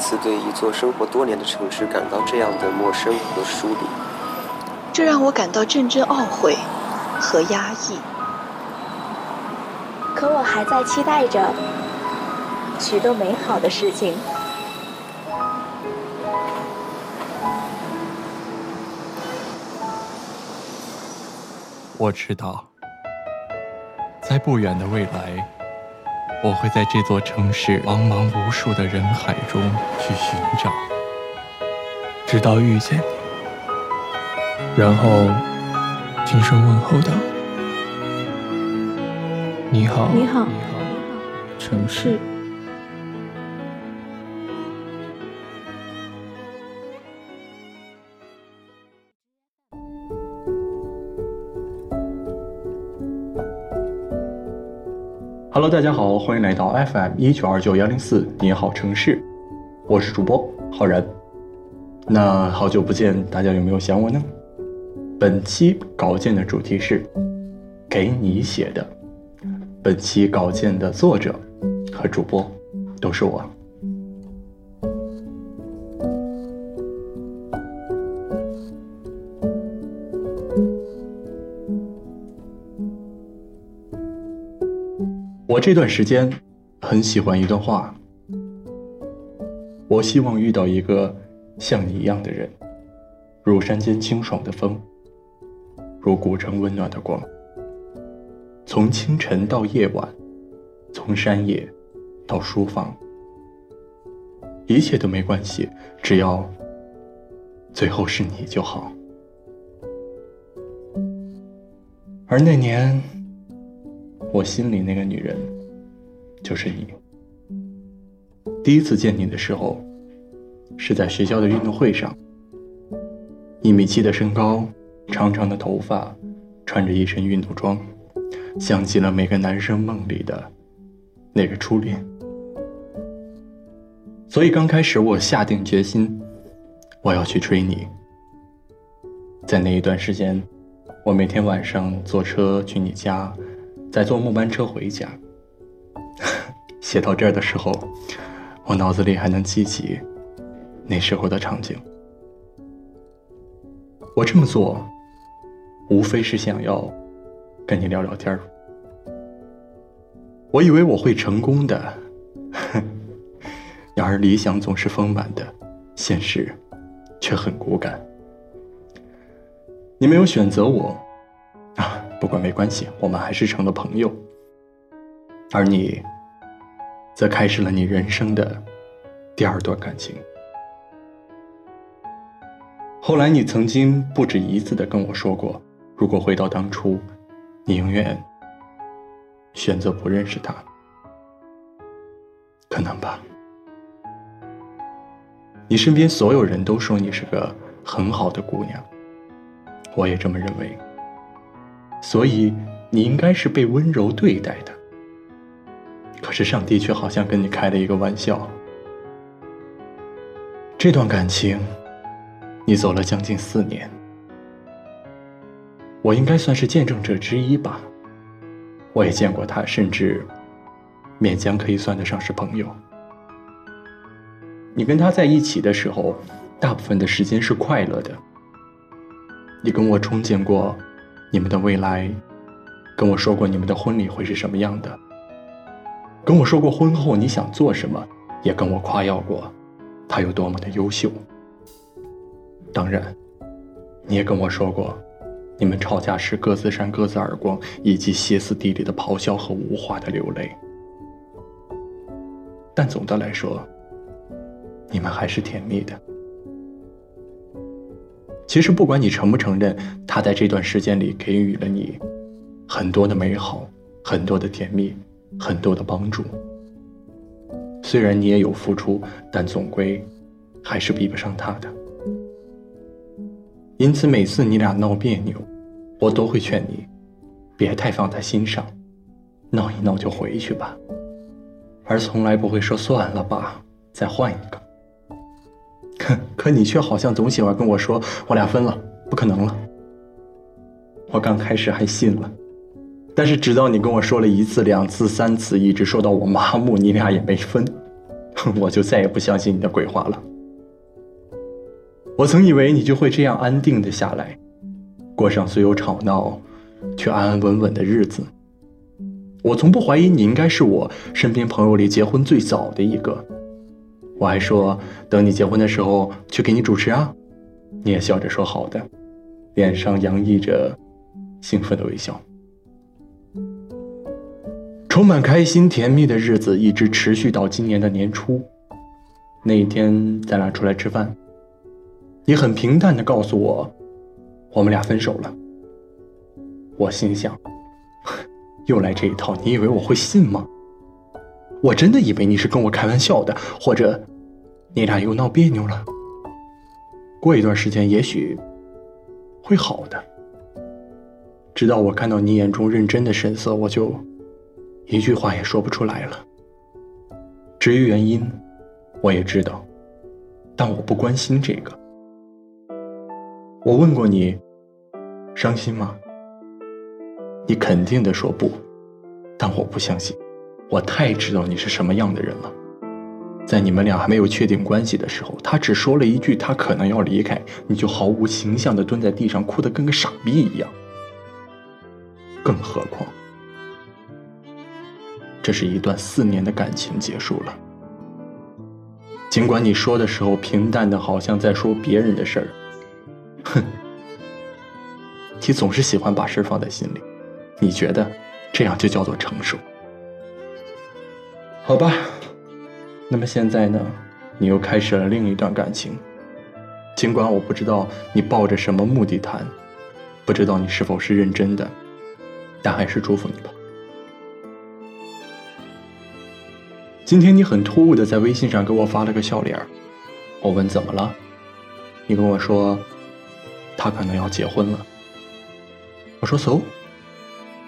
次对一座生活多年的城市感到这样的陌生和疏离，这让我感到阵阵懊悔和压抑。可我还在期待着许多美好的事情。我知道，在不远的未来，我会在这座城市茫茫无数的人海中去寻找，直到遇见你，然后轻声问候道：“你好，你好，城市。” Hello，大家好，欢迎来到 FM 一九二九幺零四，你好城市，我是主播浩然。那好久不见，大家有没有想我呢？本期稿件的主题是给你写的，本期稿件的作者和主播都是我。我这段时间很喜欢一段话。我希望遇到一个像你一样的人，如山间清爽的风，如古城温暖的光。从清晨到夜晚，从山野到书房，一切都没关系，只要最后是你就好。而那年。我心里那个女人，就是你。第一次见你的时候，是在学校的运动会上。一米七的身高，长长的头发，穿着一身运动装，像极了每个男生梦里的那个初恋。所以刚开始我下定决心，我要去追你。在那一段时间，我每天晚上坐车去你家。在坐末班车回家，写到这儿的时候，我脑子里还能记起那时候的场景。我这么做，无非是想要跟你聊聊天儿。我以为我会成功的，然而理想总是丰满的，现实却很骨感。你没有选择我。不过没关系，我们还是成了朋友。而你，则开始了你人生的第二段感情。后来，你曾经不止一次的跟我说过，如果回到当初，你永远选择不认识他。可能吧。你身边所有人都说你是个很好的姑娘，我也这么认为。所以你应该是被温柔对待的，可是上帝却好像跟你开了一个玩笑。这段感情，你走了将近四年，我应该算是见证者之一吧。我也见过他，甚至勉强可以算得上是朋友。你跟他在一起的时候，大部分的时间是快乐的。你跟我憧憬过。你们的未来，跟我说过你们的婚礼会是什么样的，跟我说过婚后你想做什么，也跟我夸耀过他有多么的优秀。当然，你也跟我说过，你们吵架时各自扇各自耳光，以及歇斯底里的咆哮和无话的流泪。但总的来说，你们还是甜蜜的。其实，不管你承不承认，他在这段时间里给予了你很多的美好、很多的甜蜜、很多的帮助。虽然你也有付出，但总归还是比不上他的。因此，每次你俩闹别扭，我都会劝你别太放在心上，闹一闹就回去吧，而从来不会说算了吧，再换一个。可可你却好像总喜欢跟我说我俩分了，不可能了。我刚开始还信了，但是直到你跟我说了一次、两次、三次，一直说到我麻木，你俩也没分，我就再也不相信你的鬼话了。我曾以为你就会这样安定的下来，过上虽有吵闹，却安安稳稳的日子。我从不怀疑你应该是我身边朋友里结婚最早的一个。我还说等你结婚的时候去给你主持啊，你也笑着说好的，脸上洋溢着兴奋的微笑。充满开心甜蜜的日子一直持续到今年的年初，那一天咱俩出来吃饭，你很平淡的告诉我，我们俩分手了。我心想，又来这一套，你以为我会信吗？我真的以为你是跟我开玩笑的，或者你俩又闹别扭了。过一段时间也许会好的。直到我看到你眼中认真的神色，我就。一句话也说不出来了。至于原因，我也知道，但我不关心这个。我问过你，伤心吗？你肯定的说不，但我不相信。我太知道你是什么样的人了。在你们俩还没有确定关系的时候，他只说了一句他可能要离开，你就毫无形象的蹲在地上哭得跟个傻逼一样。更何况。这是一段四年的感情结束了。尽管你说的时候平淡的，好像在说别人的事儿，哼，你总是喜欢把事放在心里，你觉得这样就叫做成熟？好吧，那么现在呢，你又开始了另一段感情。尽管我不知道你抱着什么目的谈，不知道你是否是认真的，但还是祝福你吧。今天你很突兀的在微信上给我发了个笑脸我问怎么了，你跟我说，他可能要结婚了。我说 so，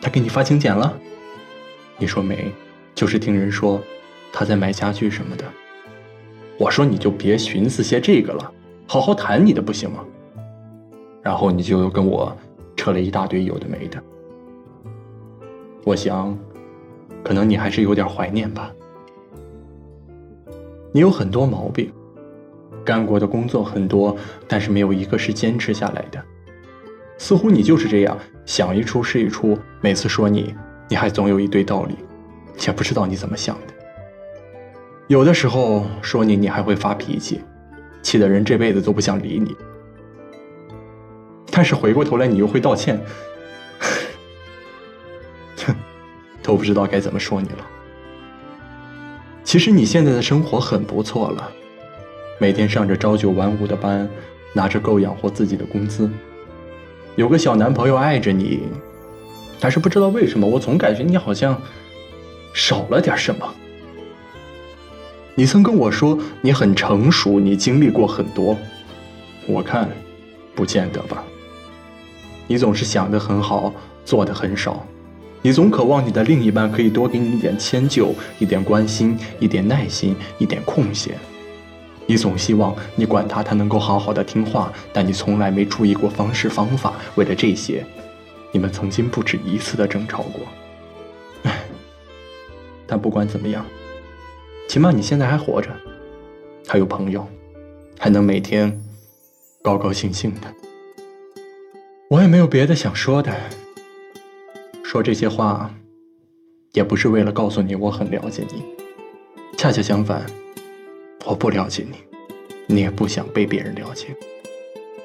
他给你发请柬了？你说没，就是听人说他在买家具什么的。我说你就别寻思些这个了，好好谈你的不行吗？然后你就跟我扯了一大堆有的没的。我想，可能你还是有点怀念吧。你有很多毛病，干过的工作很多，但是没有一个是坚持下来的。似乎你就是这样，想一出是一出。每次说你，你还总有一堆道理，也不知道你怎么想的。有的时候说你，你还会发脾气，气得人这辈子都不想理你。但是回过头来，你又会道歉，哼，都不知道该怎么说你了。其实你现在的生活很不错了，每天上着朝九晚五的班，拿着够养活自己的工资，有个小男朋友爱着你，但是不知道为什么，我总感觉你好像少了点什么。你曾跟我说你很成熟，你经历过很多，我看不见得吧。你总是想的很好，做的很少。你总渴望你的另一半可以多给你一点迁就、一点关心、一点耐心、一点空闲。你总希望你管他，他能够好好的听话，但你从来没注意过方式方法。为了这些，你们曾经不止一次的争吵过。但不管怎么样，起码你现在还活着，还有朋友，还能每天高高兴兴的。我也没有别的想说的。说这些话，也不是为了告诉你我很了解你，恰恰相反，我不了解你，你也不想被别人了解，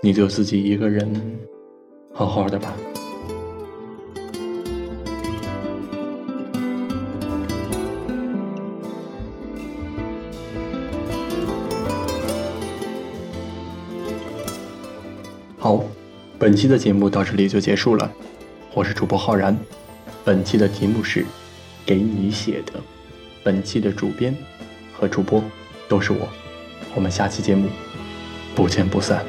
你就自己一个人好好的吧。本期的节目到这里就结束了。我是主播浩然，本期的题目是“给你写的”，本期的主编和主播都是我，我们下期节目不见不散。